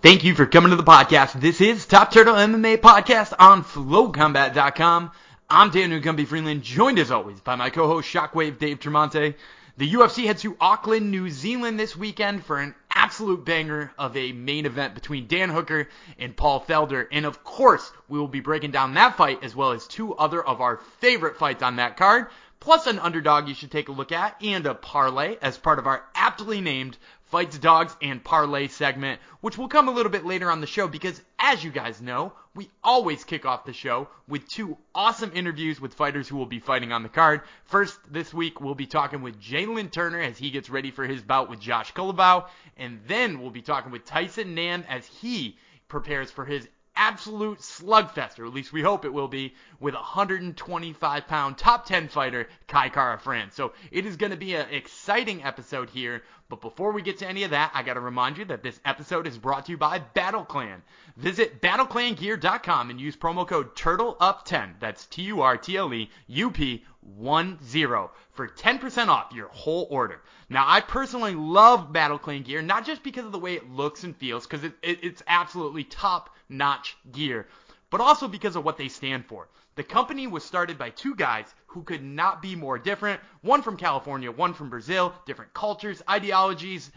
Thank you for coming to the podcast. This is Top Turtle MMA podcast on FlowCombat.com. I'm Daniel Gumby Freeland, joined as always by my co-host Shockwave Dave Tremonte. The UFC heads to Auckland, New Zealand this weekend for an absolute banger of a main event between Dan Hooker and Paul Felder. And of course, we will be breaking down that fight as well as two other of our favorite fights on that card, plus an underdog you should take a look at and a parlay as part of our aptly named Fights, Dogs, and Parlay segment, which will come a little bit later on the show because, as you guys know, we always kick off the show with two awesome interviews with fighters who will be fighting on the card. First, this week, we'll be talking with Jalin Turner as he gets ready for his bout with Josh Culibao, and then we'll be talking with Tyson Nam as he prepares for his absolute slugfest, or at least we hope it will be, with 125 pound top 10 fighter Kai Kara France. So it is going to be an exciting episode here. But before we get to any of that, I got to remind you that this episode is brought to you by Battle Clan. Visit battleclangear.com and use promo code TURTLEUP10. That's T U R T L E U P 1 0 for 10% off your whole order. Now, I personally love Battle Clan gear, not just because of the way it looks and feels, because it, it, it's absolutely top notch gear, but also because of what they stand for. The company was started by two guys who could not be more different one from California, one from Brazil, different cultures, ideologies,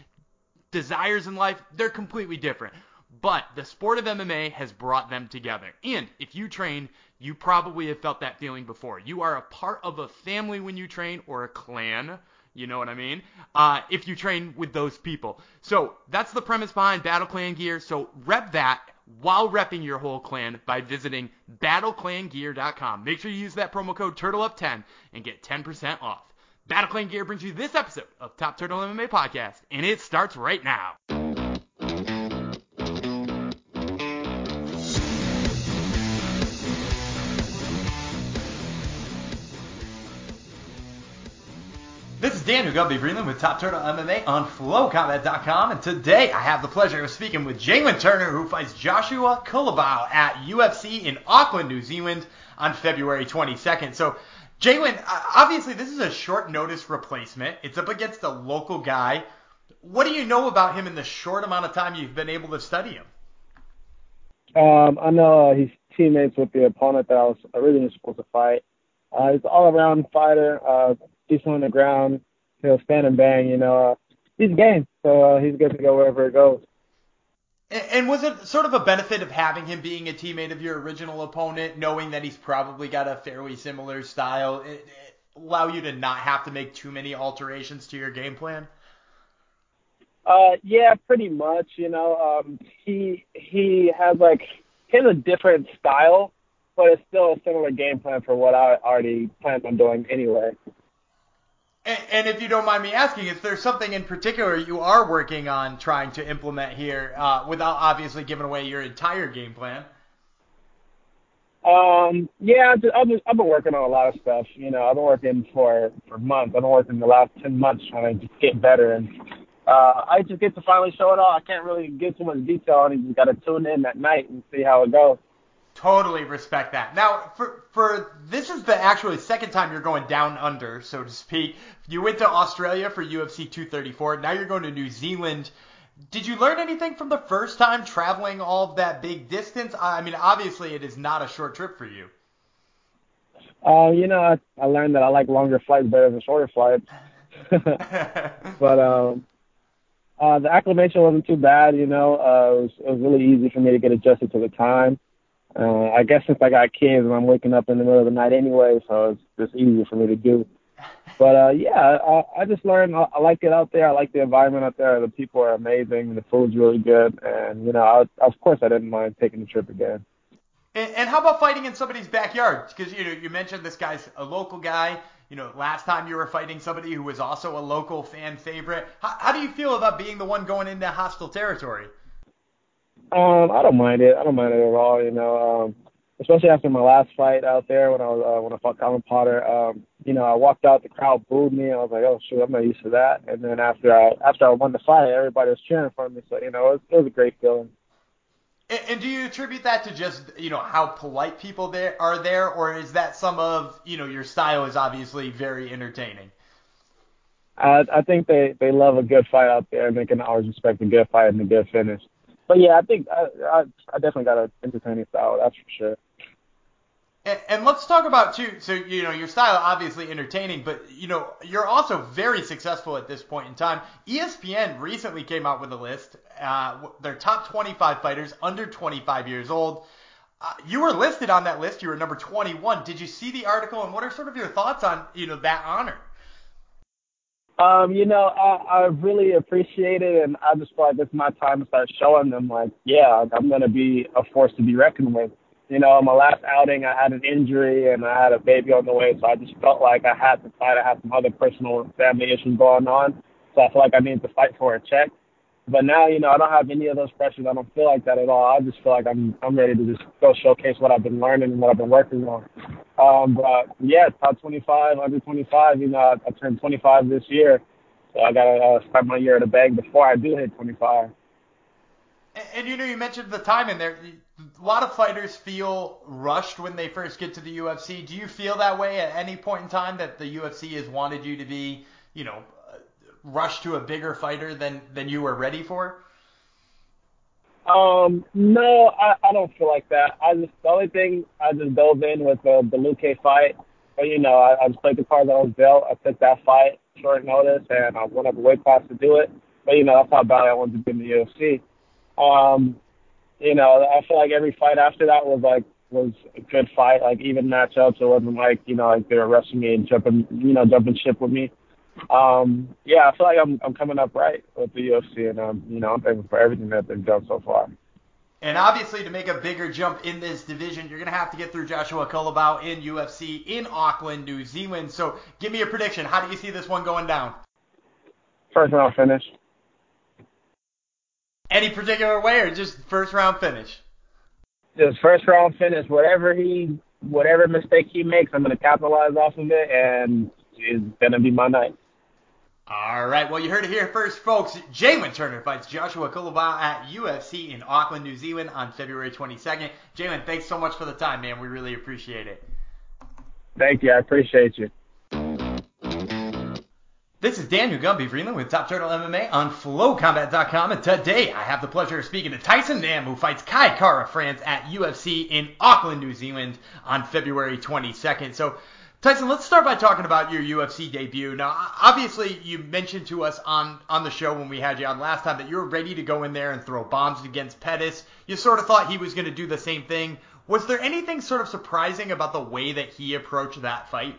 desires in life. They're completely different. But the sport of MMA has brought them together. And if you train, you probably have felt that feeling before. You are a part of a family when you train or a clan. You know what I mean? Uh, if you train with those people. So that's the premise behind Battle Clan gear. So rep that while repping your whole clan by visiting battleclangear.com. Make sure you use that promo code TurtleUp10 and get 10% off. Battle Clan Gear brings you this episode of Top Turtle MMA Podcast, and it starts right now. Is Dan Gumby Freeland with Top Turtle MMA on FlowCombat.com, and today I have the pleasure of speaking with Jalin Turner, who fights Joshua Culibao at UFC in Auckland, New Zealand, on February 22nd. So, Jalin, obviously this is a short notice replacement. It's up against a local guy. What do you know about him in the short amount of time you've been able to study him? Um, I know uh, he's teammates with the opponent that I was originally supposed to fight. Uh, he's an all-around fighter. Uh, decent on the ground. He'll stand and bang. You know, uh, he's game, so uh, he's good to go wherever it goes. And was it sort of a benefit of having him being a teammate of your original opponent, knowing that he's probably got a fairly similar style, it, it allow you to not have to make too many alterations to your game plan? Uh, yeah, pretty much. You know, um, he he has like of a different style, but it's still a similar game plan for what I already planned on doing anyway. And, and, if you don't mind me asking, is there something in particular you are working on trying to implement here, uh, without obviously giving away your entire game plan? Um, yeah, I've, just, I've been working on a lot of stuff. You know, I've been working for for months. I've been working the last ten months trying to get better, and uh, I just get to finally show it all. I can't really give too much detail on it. You just got to tune in at night and see how it goes. Totally respect that. Now, for for this is the actually second time you're going down under, so to speak. You went to Australia for UFC 234. Now you're going to New Zealand. Did you learn anything from the first time traveling all that big distance? I mean, obviously it is not a short trip for you. Uh, you know, I, I learned that I like longer flights better than shorter flights. but um, uh, the acclimation wasn't too bad. You know, uh, it was it was really easy for me to get adjusted to the time. Uh, I guess since I got kids and I'm waking up in the middle of the night anyway, so it's just easier for me to do. But uh, yeah, I, I just learned I, I like it out there. I like the environment out there. The people are amazing. The food's really good, and you know, I, of course, I didn't mind taking the trip again. And, and how about fighting in somebody's backyard? Because you know, you mentioned this guy's a local guy. You know, last time you were fighting somebody who was also a local fan favorite. How, how do you feel about being the one going into hostile territory? Um, I don't mind it. I don't mind it at all. You know, um, especially after my last fight out there when I was uh, when I fought Callan Potter. Um, you know, I walked out, the crowd booed me. I was like, oh shoot, I'm not used to that. And then after I after I won the fight, everybody was cheering for me. So you know, it was, it was a great feeling. And, and do you attribute that to just you know how polite people there are there, or is that some of you know your style is obviously very entertaining? I, I think they they love a good fight out there, and they can always respect a good fight and a good finish but yeah, I think I, I, I definitely got an entertaining style. That's for sure. And, let's talk about too. So you know your style obviously entertaining, but you know you're also very successful at this point in time. ESPN recently came out with a list. Uh, their top 25 fighters under 25 years old. Uh, you were listed on that list. You were number 21. Did you see the article, and what are sort of your thoughts on you know that honor? Um, you know, I, I really appreciate it, and I just feel like it's my time to start showing them, like, yeah, I'm gonna be a force to be reckoned with. You know, my last outing, I had an injury and I had a baby on the way, so I just felt like I had to fight. I had some other personal family issues going on, so I feel like I needed to fight for a check. But now, you know, I don't have any of those pressures. I don't feel like that at all. I just feel like I'm I'm ready to just go showcase what I've been learning and what I've been working on. Um, but yeah, top 25, under 25. You know, I, I turned 25 this year, so I gotta uh, start my year at a bang before I do hit 25. And, and you know, you mentioned the time in there. A lot of fighters feel rushed when they first get to the UFC. Do you feel that way at any point in time that the UFC has wanted you to be, you know, rushed to a bigger fighter than than you were ready for? Um, no, I, I don't feel like that. I just the only thing I just dove in with the the Luque fight. But you know, I, I just played the card that I was dealt. I took that fight short notice, and I went up a weight class to do it. But you know, that's how bad I wanted to be in the UFC. Um, you know, I feel like every fight after that was like was a good fight, like even matchups. It wasn't like you know like they were rushing me and jumping, you know, jumping ship with me. Um, yeah, I feel like I'm I'm coming up right with the UFC, and um, you know, I'm thankful for everything that they've done so far. And obviously, to make a bigger jump in this division, you're going to have to get through Joshua Culibao in UFC in Auckland, New Zealand. So, give me a prediction. How do you see this one going down? First round finish. Any particular way, or just first round finish? Just first round finish. Whatever he, whatever mistake he makes, I'm going to capitalize off of it, and it's going to be my night. All right, well, you heard it here first, folks. Jalin Turner fights Joshua Culibao at UFC in Auckland, New Zealand on February 22nd. Jalin, thanks so much for the time, man. We really appreciate it. Thank you. I appreciate you. This is Daniel Gumby Freeland with Top Turtle MMA on FlowCombat.com, and today I have the pleasure of speaking to Tyson Nam, who fights Kai Kara France at UFC in Auckland, New Zealand on February 22nd. So, Tyson, let's start by talking about your UFC debut. Now, obviously, you mentioned to us on, on the show when we had you on last time that you were ready to go in there and throw bombs against Pettis. You sort of thought he was going to do the same thing. Was there anything sort of surprising about the way that he approached that fight?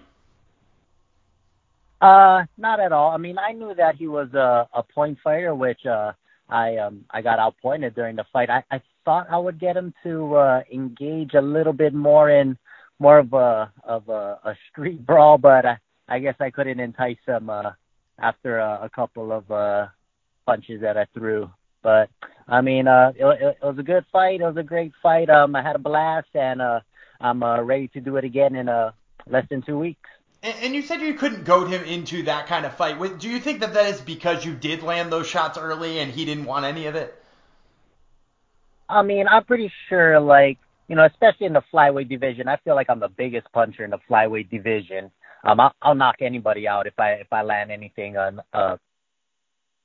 Uh, not at all. I mean, I knew that he was a, a point fighter, which uh, I um I got outpointed during the fight. I, I thought I would get him to uh, engage a little bit more in more of a of a, a street brawl, but I, I guess I couldn't entice him uh, after a, a couple of uh, punches that I threw. But I mean, uh, it, it, it was a good fight. It was a great fight. Um, I had a blast, and uh, I'm uh, ready to do it again in uh, less than two weeks. And you said you couldn't goad him into that kind of fight. Do you think that that is because you did land those shots early and he didn't want any of it? I mean, I'm pretty sure, like, you know, especially in the flyweight division, I feel like I'm the biggest puncher in the flyweight division. Um, I'll, I'll knock anybody out if I if I land anything on uh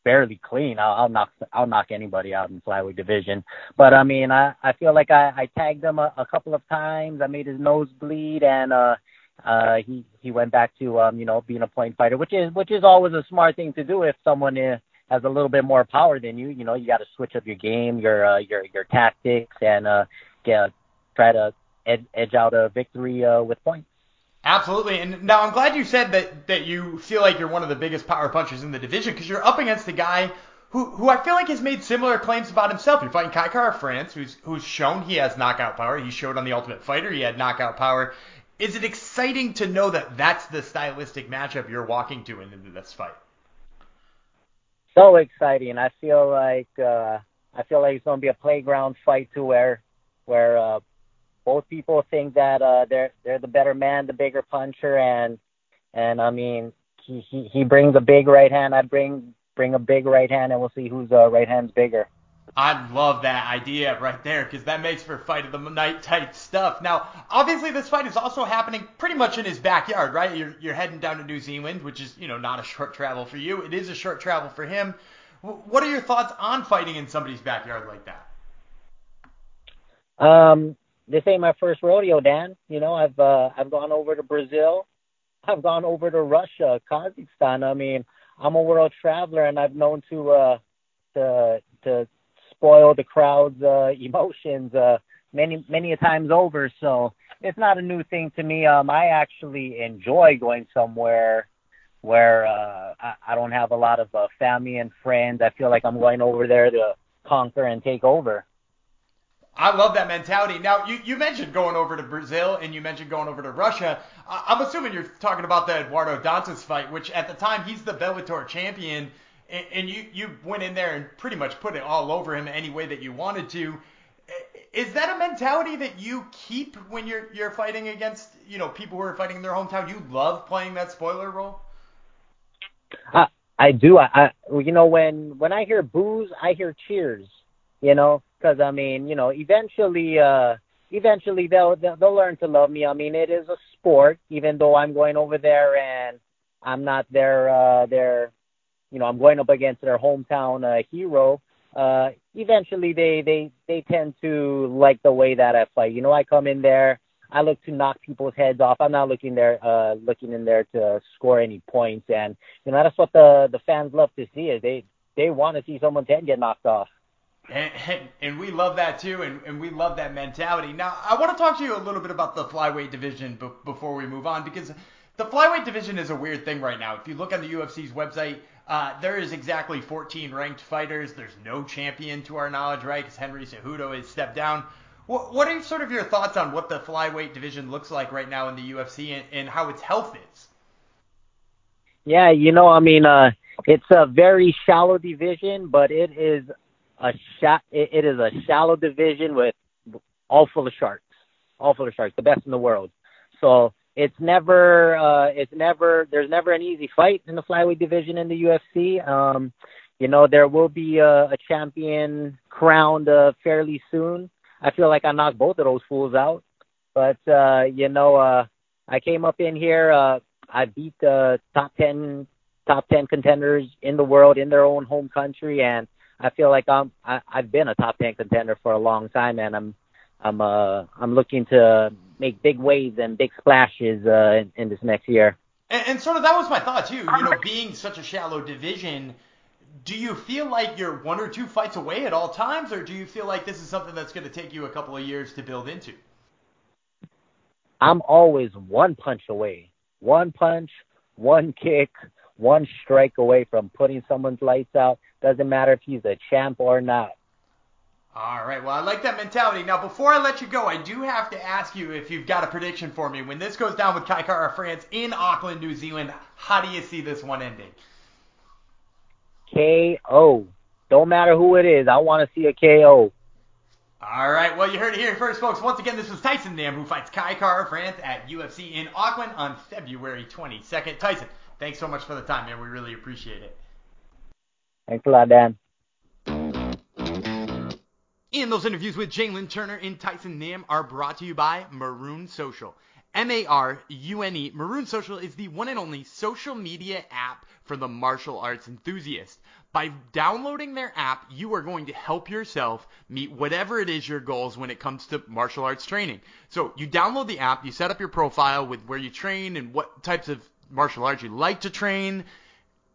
fairly clean. I'll, I'll knock I'll knock anybody out in flyweight division. But I mean, I I feel like I I tagged him a, a couple of times. I made his nose bleed, and uh uh, he he went back to um, you know being a point fighter, which is which is always a smart thing to do if someone is, has a little bit more power than you. You know, you got to switch up your game, your uh, your your tactics, and uh, get, try to ed- edge out a victory uh, with points. Absolutely, and now I'm glad you said that that you feel like you're one of the biggest power punchers in the division because you're up against a guy who who I feel like has made similar claims about himself. You're fighting Kai Kara France, who's who's shown he has knockout power. He showed on the Ultimate Fighter he had knockout power is it exciting to know that that's the stylistic matchup you're walking to into this fight? So exciting! I feel like uh, I feel like it's going to be a playground fight to where where uh, both people think that uh, they're they're the better man, the bigger puncher, and and I mean he he, he brings a big right hand, I bring bring a big right hand, and we'll see whose uh, right hand's bigger. I love that idea right there because that makes for fight of the night type stuff. Now, obviously, this fight is also happening pretty much in his backyard, right? You're, you're heading down to New Zealand, which is, you know, not a short travel for you. It is a short travel for him. What are your thoughts on fighting in somebody's backyard like that? Um, this ain't my first rodeo, Dan. You know, I've uh, I've gone over to Brazil, I've gone over to Russia, Kazakhstan. I mean, I'm a world traveler, and I've known to uh, to to spoil the crowd's uh, emotions uh, many many times over. So it's not a new thing to me. Um, I actually enjoy going somewhere where uh, I, I don't have a lot of uh, family and friends. I feel like I'm going over there to conquer and take over. I love that mentality. Now, you, you mentioned going over to Brazil and you mentioned going over to Russia. I, I'm assuming you're talking about the Eduardo Dantas fight, which at the time he's the Bellator champion, and, and you, you went in there and pretty much put it all over him any way that you wanted to. Is that a mentality that you keep when you're you're fighting against you know people who are fighting in their hometown? You love playing that spoiler role. I I do. I, I you know when when I hear boos, I hear cheers. You know, because I mean, you know, eventually, uh, eventually they'll, they'll learn to love me. I mean, it is a sport, even though I'm going over there and I'm not their uh, their, you know, I'm going up against their hometown uh, hero. Uh, eventually, they they they tend to like the way that I fight. You know, I come in there. I look to knock people's heads off. I'm not looking there, uh, looking in there to score any points, and you know that's what the the fans love to see. Is they they want to see someone's head get knocked off. And, and, we love that too, and, and we love that mentality. Now, I want to talk to you a little bit about the flyweight division b- before we move on, because the flyweight division is a weird thing right now. If you look on the UFC's website, uh, there is exactly 14 ranked fighters. There's no champion to our knowledge, right? Because Henry Cejudo has stepped down. What, what are sort of your thoughts on what the flyweight division looks like right now in the UFC and, and how its health is? Yeah, you know, I mean, uh, it's a very shallow division, but it is a sha- it, is a shallow division with all full of sharks, all full of sharks, the best in the world. So it's never, uh, it's never, there's never an easy fight in the flyweight division in the UFC. Um, you know, there will be a, a champion crowned uh, fairly soon. I feel like I knocked both of those fools out, but uh, you know, uh, I came up in here. Uh, I beat the top ten, top ten contenders in the world in their own home country, and I feel like I'm I, I've been a top ten contender for a long time, and I'm I'm uh I'm looking to make big waves and big splashes uh in, in this next year. And, and sort of that was my thought too. You know, being such a shallow division, do you feel like you're one or two fights away at all times, or do you feel like this is something that's going to take you a couple of years to build into? I'm always one punch away, one punch, one kick, one strike away from putting someone's lights out. Doesn't matter if he's a champ or not. All right. Well, I like that mentality. Now, before I let you go, I do have to ask you if you've got a prediction for me. When this goes down with Kai Kara France in Auckland, New Zealand, how do you see this one ending? KO. Don't matter who it is. I want to see a KO. All right. Well, you heard it here first, folks. Once again, this was Tyson Nam, who fights Kai Kara France at UFC in Auckland on February 22nd. Tyson, thanks so much for the time, man. We really appreciate it. Thanks a lot, Dan. And those interviews with Jalin Turner and Tyson Nam are brought to you by Marune Social. M-A-R-U-N-E. Marune Social is the one and only social media app for the martial arts enthusiast. By downloading their app, you are going to help yourself meet whatever it is your goals when it comes to martial arts training. So you download the app, you set up your profile with where you train and what types of martial arts you like to train,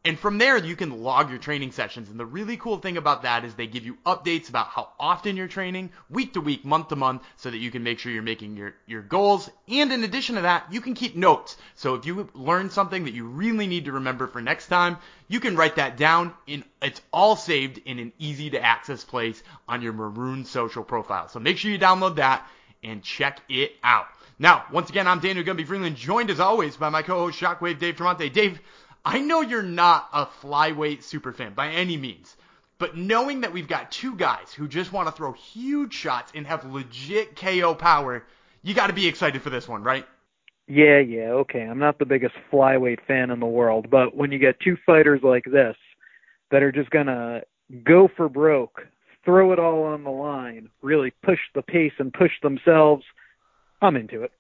and from there, you can log your training sessions. And the really cool thing about that is they give you updates about how often you're training, week to week, month to month, so that you can make sure you're making your, your goals. And in addition to that, you can keep notes. So if you learn something that you really need to remember for next time, you can write that down and it's all saved in an easy to access place on your Marune social profile. So make sure you download that and check it out. Now, once again, I'm Daniel Gumby Freeland, joined as always by my co-host Shockwave Dave Tremonte. Dave, I know you're not a flyweight superfan by any means, but knowing that we've got two guys who just want to throw huge shots and have legit KO power, you got to be excited for this one, right? Yeah, yeah, okay. I'm not the biggest flyweight fan in the world, but when you get two fighters like this that are just going to go for broke, throw it all on the line, really push the pace and push themselves, I'm into it.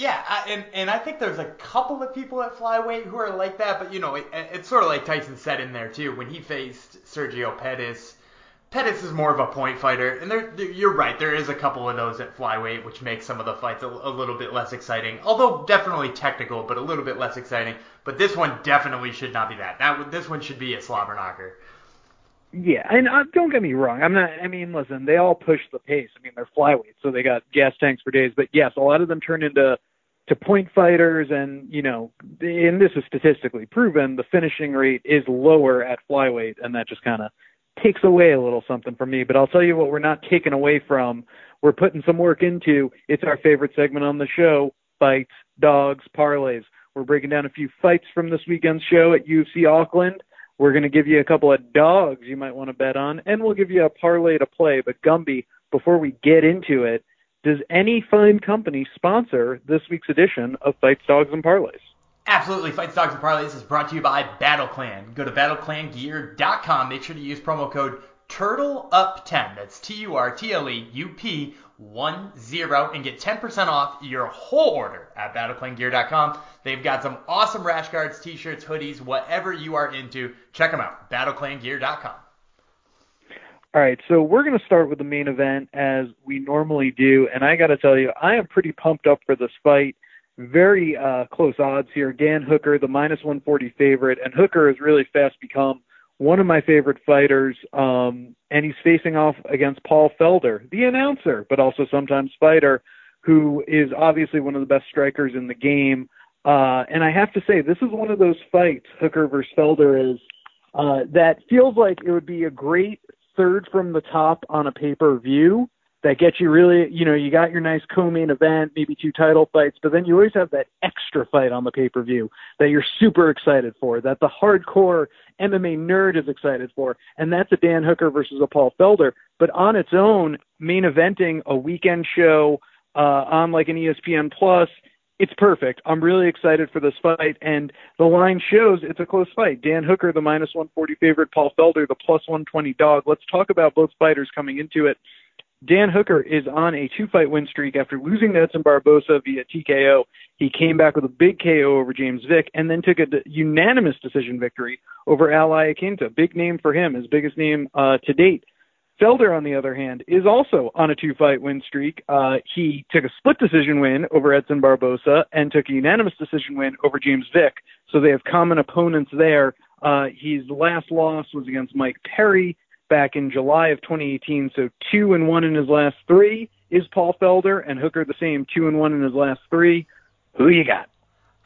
Yeah, I, and and I think there's a couple of people at flyweight who are like that, but you know, it, it's sort of like Tyson said in there too when he faced Sergio Pettis. Pettis is more of a point fighter, and there, you're right. There is a couple of those at flyweight, which makes some of the fights a, a, little bit less exciting. Although definitely technical, but a little bit less exciting. But this one definitely should not be that. That this one should be a slobber knocker. Yeah, and uh, don't get me wrong. I'm not. I mean, listen, they all push the pace. I mean, they're flyweight, so they got gas tanks for days. But yes, a lot of them turn into to point fighters, and you know, and this is statistically proven. The finishing rate is lower at flyweight, and that just kind of takes away a little something from me. But I'll tell you what, we're not taking away from. We're putting some work into. It's our favorite segment on the show: fights, dogs, parlays. We're breaking down a few fights from this weekend's show at UFC Auckland we're going to give you a couple of dogs you might want to bet on, and we'll give you a parlay to play. But Gumby, before we get into it, does any fine company sponsor this week's edition of Fights, Dogs, and Parlays? Absolutely. Fights, Dogs, and Parlays is brought to you by BattleClan. Go to battleclangear.com. Make sure to use promo code TURTLEUP10. That's T-U-R-T-L-E-U-P one zero and get 10% off your whole order at battleclangear.com. They've got some awesome rash guards, t-shirts, hoodies, whatever you are into. Check them out. battleclangear.com. All right, so we're going to start with the main event as we normally do, and I got to tell you, I am pretty pumped up for this fight. Very uh, close odds here. Dan Hooker, the minus 140 favorite, and Hooker has really fast become one of my favorite fighters, um, and he's facing off against Paul Felder, the announcer, but also sometimes fighter, who is obviously one of the best strikers in the game. Uh, and I have to say, this is one of those fights, Hooker versus Felder, is uh, that feels like it would be a great third from the top on a pay per view that gets you really, you know, you got your nice co-main event, maybe two title fights, but then you always have that extra fight on the pay-per-view that you're super excited for, that the hardcore MMA nerd is excited for, and that's a Dan Hooker versus a Paul Felder. But on its own, main eventing a weekend show uh, on like an ESPN Plus, it's perfect. I'm really excited for this fight, and the line shows it's a close fight. Dan Hooker, the minus 140 favorite, Paul Felder, the plus 120 dog. Let's talk about both fighters coming into it. Dan Hooker is on a two fight win streak after losing to Edson Barboza via TKO. He came back with a big KO over James Vick and then took a unanimous decision victory over Al Iaquinta. Big name for him, his biggest name uh, to date. Felder, on the other hand, is also on a two fight win streak. Uh, he took a split decision win over Edson Barboza and took a unanimous decision win over James Vick. So they have common opponents there. Uh, his last loss was against Mike Perry back in July of 2018. So two and one in his last three is Paul Felder, and Hooker the same, two and one in his last three. Who you got?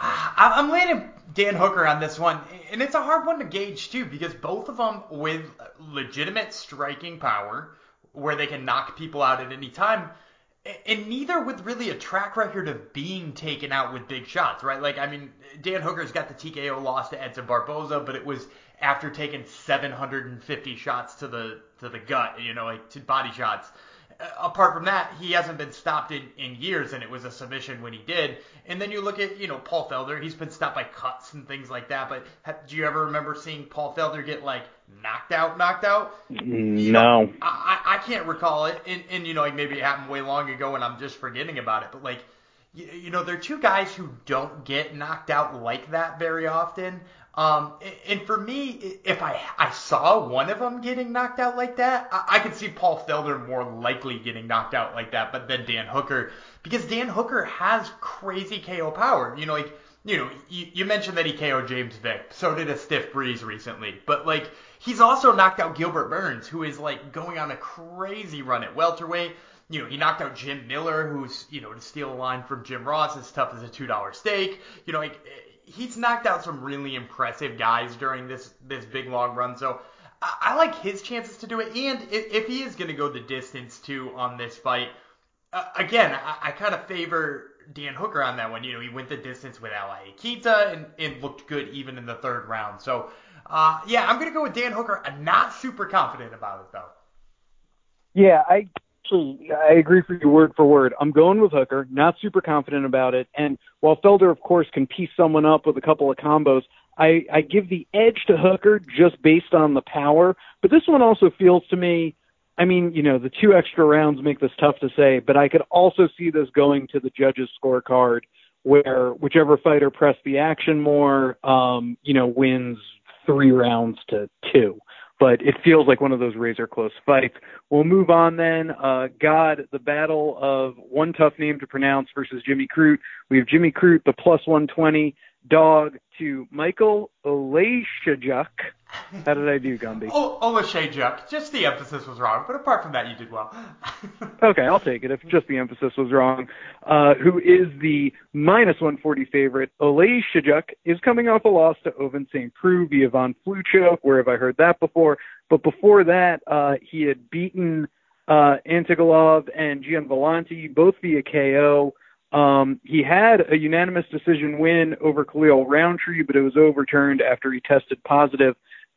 I'm landing Dan Hooker on this one, and it's a hard one to gauge too because both of them with legitimate striking power, where they can knock people out at any time. And neither with really a track record of being taken out with big shots, right? Like, I mean, Dan Hooker's got the TKO loss to Edson Barboza, but it was after taking 750 shots to the to the gut, you know, like to body shots. Uh, apart from that, he hasn't been stopped in, in years, and it was a submission when he did. And then you look at, you know, Paul Felder. He's been stopped by cuts and things like that. But have, do you ever remember seeing Paul Felder get like knocked out, knocked out? You no. Know, I, I can't recall it, and, and you know, like maybe it happened way long ago, and I'm just forgetting about it. But like, you, you know, they're two guys who don't get knocked out like that very often. Um, and for me, if I I saw one of them getting knocked out like that, I, I could see Paul Felder more likely getting knocked out like that, but then Dan Hooker, because Dan Hooker has crazy KO power. You know, like you know, you, you mentioned that he KO'd James Vick, so did a stiff breeze recently, but like he's also knocked out Gilbert Burns, who is like going on a crazy run at welterweight. You know, he knocked out Jim Miller, who's, you know, to steal a line from Jim Ross, as tough as a $2 steak. You know, like, he's knocked out some really impressive guys during this this big long run. So I, I like his chances to do it. And if, if he is going to go the distance too on this fight, uh, again, I, I kind of favor Dan Hooker on that one. You know, he went the distance with Al Iaquinta and, and looked good even in the third round. So uh, yeah, I'm going to go with Dan Hooker. I'm not super confident about it though. Yeah, I actually, I agree for you word for word. I'm going with Hooker. Not super confident about it. And while Felder, of course, can piece someone up with a couple of combos, I, I give the edge to Hooker just based on the power. But this one also feels to me, I mean, you know, the two extra rounds make this tough to say, but I could also see this going to the judges' scorecard where whichever fighter pressed the action more, um, you know, wins three rounds to two. But it feels like one of those razor close fights. We'll move on then. Uh, God, the battle of one tough name to pronounce versus Jimmy Crute. We have Jimmy Crute, the plus 120 dog to Michael Oleksiejczuk. How did I do, Gumby? Oh, Oleksiejczuk. Just the emphasis was wrong, but apart from that, you did well. okay, I'll take it if just the emphasis was wrong. Uh, who is the minus 140 favorite? Oleksiejczuk is coming off a loss to Ovince St. Preux via Von Flue. Where have I heard that before? But before that, uh, he had beaten uh, Antigulov and Gian Villante both via KO. Um, he had a unanimous decision win over Khalil Rountree, but it was overturned after he tested positive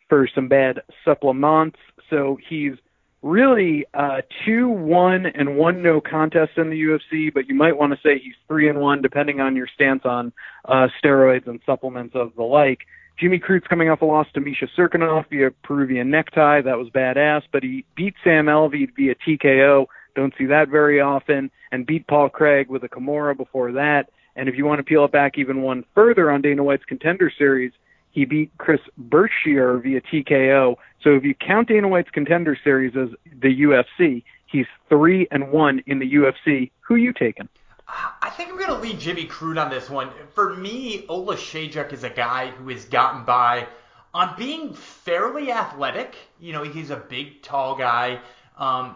for some bad supplements. So he's really uh, two one and one no contest in the UFC, but you might want to say he's three and one depending on your stance on uh, steroids and supplements of the like. Jimmy Crute's coming off a loss to Misha Cirkunov via Peruvian necktie. That was badass, but he beat Sam Alvey via TKO. Don't see that very often. And beat Paul Craig with a Kimura before that. And if you want to peel it back even one further on Dana White's contender series, he beat Chris Birchler via TKO. So if you count Dana White's contender series as the UFC, he's three and one in the UFC. Who you taking? I think I'm going to lead Jimmy Crute on this one. For me, Oleksiejczuk is a guy who has gotten by on being fairly athletic. You know, he's a big, tall guy. Um,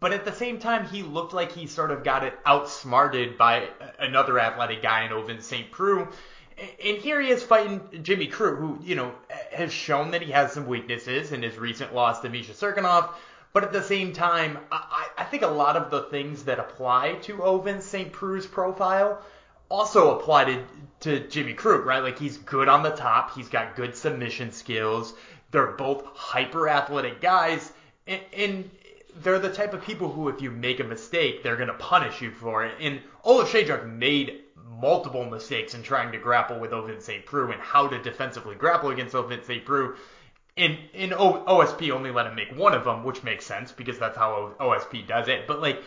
but at the same time, he looked like he sort of got it outsmarted by another athletic guy in Ovince St. Preux and here he is fighting Jimmy Crute, who, you know, has shown that he has some weaknesses in his recent loss to Misha Cirkunov. But at the same time, I, I think a lot of the things that apply to Ovince St. Preux's profile also apply to, to Jimmy Crute, right? Like he's good on the top, he's got good submission skills. They're both hyper athletic guys, and, and they're the type of people who, if you make a mistake, they're going to punish you for it. And Oleksiejczuk made multiple mistakes in trying to grapple with Ovince St. Preux and how to defensively grapple against Ovince St. Preux. In o, OSP only let him make one of them, which makes sense because that's how OSP does it. But like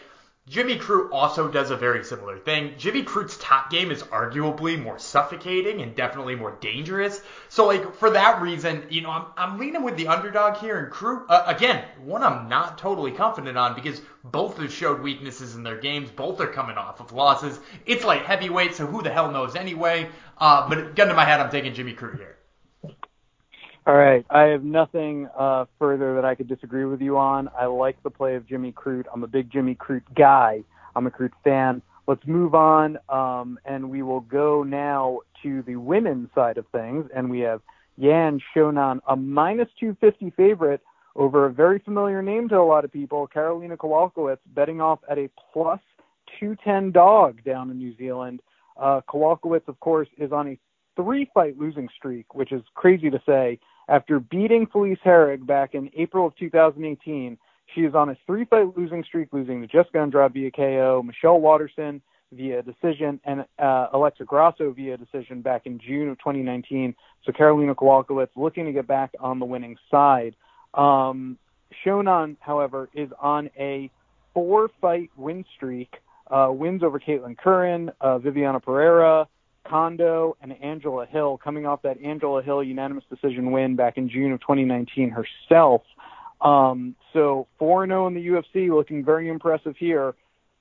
Jimmy Crute also does a very similar thing. Jimmy Crute's top game is arguably more suffocating and definitely more dangerous. So like for that reason, you know, I'm I'm leaning with the underdog here and Crute uh, again, one I'm not totally confident on because both have showed weaknesses in their games. Both are coming off of losses. It's like heavyweight, so who the hell knows anyway? Uh, but gun to my head, I'm taking Jimmy Crute here. All right. I have nothing uh, further that I could disagree with you on. I like the play of Jimmy Crute. I'm a big Jimmy Crute guy. I'm a Crute fan. Let's move on, um, and we will go now to the women's side of things, and we have Yan Xiaonan, a minus 250 favorite over a very familiar name to a lot of people, Karolina Kowalkiewicz, betting off at a plus 210 dog down in New Zealand. Uh, Kowalkiewicz, of course, is on a three-fight losing streak, which is crazy to say. After beating Felice Herrig back in April of 2018, she is on a three fight losing streak, losing to Jessica Andrade via KO, Michelle Waterson via decision, and uh, Alexa Grasso via decision back in June of 2019. So Karolina Kowalkiewicz looking to get back on the winning side. Um, Xiaonan, however, is on a four fight win streak. Uh, wins over Kailin Curran, uh, Viviana Pereira, Kondo and Angela Hill, coming off that Angela Hill unanimous decision win back in June of 2019 herself. Um, so 4 0 in the UFC, looking very impressive here.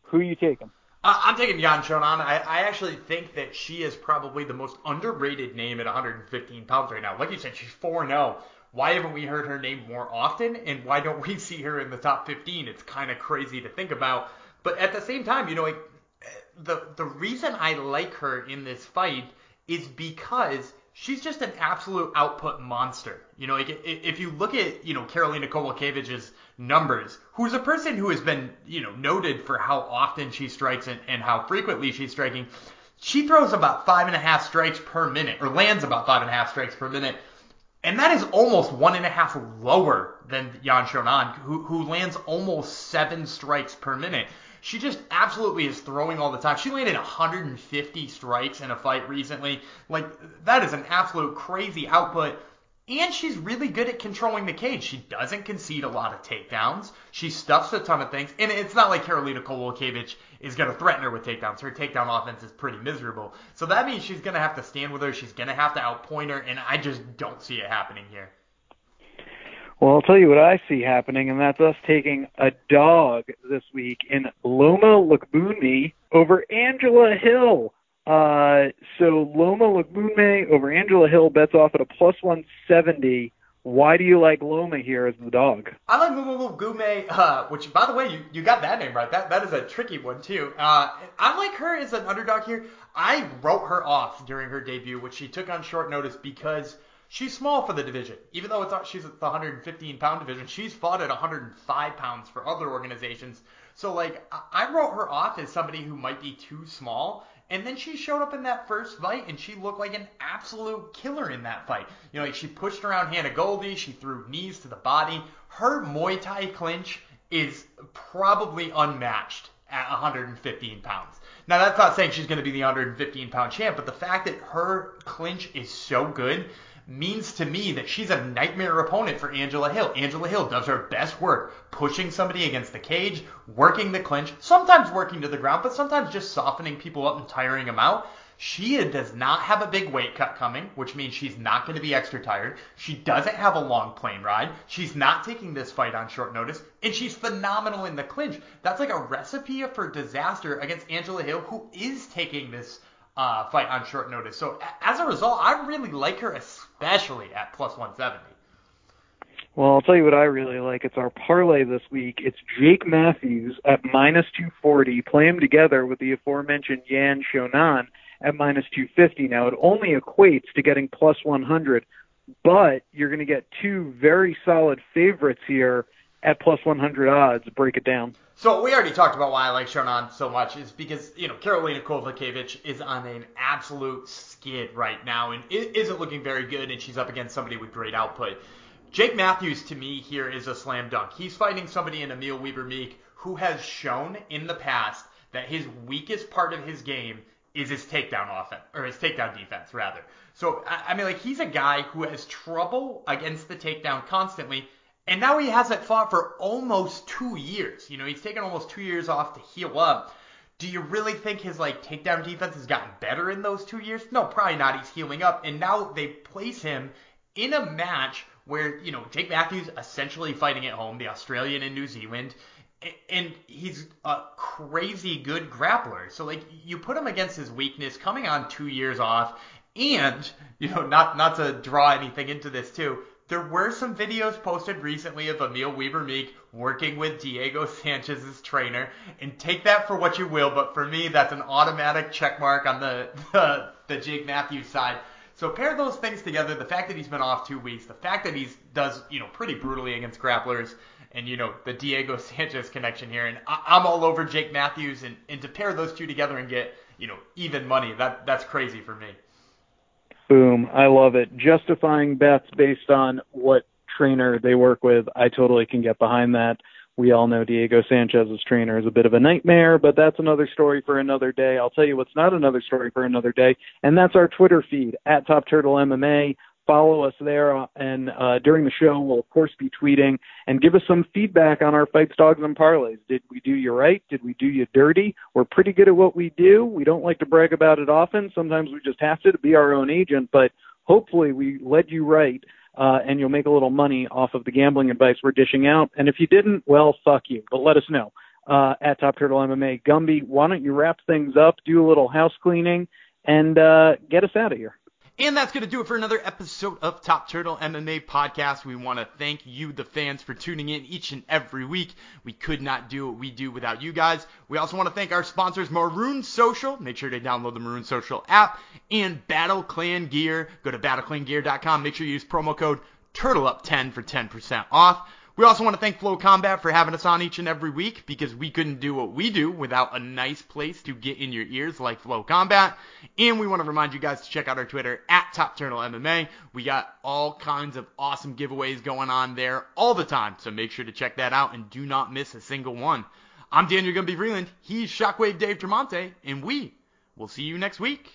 Who are you taking? Uh, I'm taking Yan Xiaonan. I, I actually think that she is probably the most underrated name at 115 pounds right now. Like you said, she's 4 0. Why haven't we heard her name more often? And why don't we see her in the top 15? It's kind of crazy to think about. But at the same time, you know, like, the the reason I like her in this fight is because she's just an absolute output monster. You know, like if you look at you know Karolina Kowalkiewicz's numbers, who's a person who has been you know noted for how often she strikes and, and how frequently she's striking, she throws about five and a half strikes per minute, or lands about five and a half strikes per minute. And that is almost one and a half lower than Yan Xiaonan, who, who lands almost seven strikes per minute. She just absolutely is throwing all the time. She landed 150 strikes in a fight recently. Like, that is an absolute crazy output. And she's really good at controlling the cage. She doesn't concede a lot of takedowns. She stuffs a ton of things. And it's not like Karolina Kowalkiewicz is going to threaten her with takedowns. Her takedown offense is pretty miserable. So that means she's going to have to stand with her. She's going to have to outpoint her. And I just don't see it happening here. Well, I'll tell you what I see happening, and that's us taking a dog this week in Loma Lookboonmee over Angela Hill. Uh, so Loma Lookboonmee over Angela Hill bets off at a plus 170. Why do you like Loma here as the dog? I like Loma Lookboonmee, uh, which, by the way, you, you got that name right. That That is a tricky one, too. Uh, I like her as an underdog here. I wrote her off during her debut, which she took on short notice because – she's small for the division. Even though it's she's at the 115 pound division, she's fought at 105 pounds for other organizations. So like I wrote her off as somebody who might be too small. And then she showed up in that first fight and she looked like an absolute killer in that fight. You know, like she pushed around Hannah Goldie, she threw knees to the body. Her Muay Thai clinch is probably unmatched at 115 pounds. Now that's not saying she's going to be the 115 pound champ, but the fact that her clinch is so good means to me that she's a nightmare opponent for Angela Hill. Angela Hill does her best work pushing somebody against the cage, working the clinch, sometimes working to the ground, but sometimes just softening people up and tiring them out. She does not have a big weight cut coming, which means she's not going to be extra tired. She doesn't have a long plane ride. She's not taking this fight on short notice, and she's phenomenal in the clinch. That's like a recipe for disaster against Angela Hill, who is taking this uh, fight on short notice. So as a result, I really like her, especially at plus 170. Well, I'll tell you what I really like. It's our parlay this week. It's Jake Matthews at minus 240. Play him together with the aforementioned Yan Xiaonan at minus 250. Now, it only equates to getting plus 100, but you're going to get two very solid favorites here at plus 100 odds. Break it down. So we already talked about why I like Xiaonan so much is because you know Karolina Kowalkiewicz is on an absolute skid right now and isn't looking very good, and she's up against somebody with great output. Jake Matthews to me here is a slam dunk. He's fighting somebody in Emil Weber Meek who has shown in the past that his weakest part of his game is his takedown offense or his takedown defense rather. So I mean like he's a guy who has trouble against the takedown constantly and now he hasn't fought for almost two years. You know, he's taken almost two years off to heal up. Do you really think his like takedown defense has gotten better in those two years? No, probably not. He's healing up, and now they place him in a match where you know Jake Matthews essentially fighting at home, the Australian in New Zealand, and he's a crazy good grappler. So like you put him against his weakness, coming on two years off, and you know not not to draw anything into this too, there were some videos posted recently of Emil Weber Meek working with Diego Sanchez's trainer, and take that for what you will, but for me, that's an automatic check mark on the, the, the Jake Matthews side. So pair those things together, the fact that he's been off two weeks, the fact that he's does, you know, pretty brutally against grapplers, and, you know, the Diego Sanchez connection here, and I, I'm all over Jake Matthews, and, and to pair those two together and get, you know, even money, that that's crazy for me. Boom. I love it. Justifying bets based on what trainer they work with. I totally can get behind that. We all know Diego Sanchez's trainer is a bit of a nightmare, but that's another story for another day. I'll tell you what's not another story for another day, and that's our Twitter feed at Top Turtle MMA follow us there. Uh, and uh, during the show, we'll of course be tweeting and give us some feedback on our fights, dogs, and parlays. Did we do you right? Did we do you dirty? We're pretty good at what we do. We don't like to brag about it often. Sometimes we just have to to be our own agent, but hopefully we led you right. Uh, and you'll make a little money off of the gambling advice we're dishing out. And if you didn't, well, fuck you. But let us know uh, at Top Turtle MMA. Gumby, why don't you wrap things up, do a little house cleaning, and uh, get us out of here? And that's going to do it for another episode of Top Turtle MMA Podcast. We want to thank you, the fans, for tuning in each and every week. We could not do what we do without you guys. We also want to thank our sponsors, Marune Social. Make sure to download the Marune Social app and Battle Clan Gear. Go to battleclangear.com. Make sure you use promo code TurtleUp10 for 10% off. We also want to thank Flow Combat for having us on each and every week because we couldn't do what we do without a nice place to get in your ears like Flow Combat. And we want to remind you guys to check out our Twitter at Top Turtle MMA. We got all kinds of awesome giveaways going on there all the time, so make sure to check that out and do not miss a single one. I'm Daniel Gumby Freeland. He's Shockwave Dave Tremonte, and we will see you next week.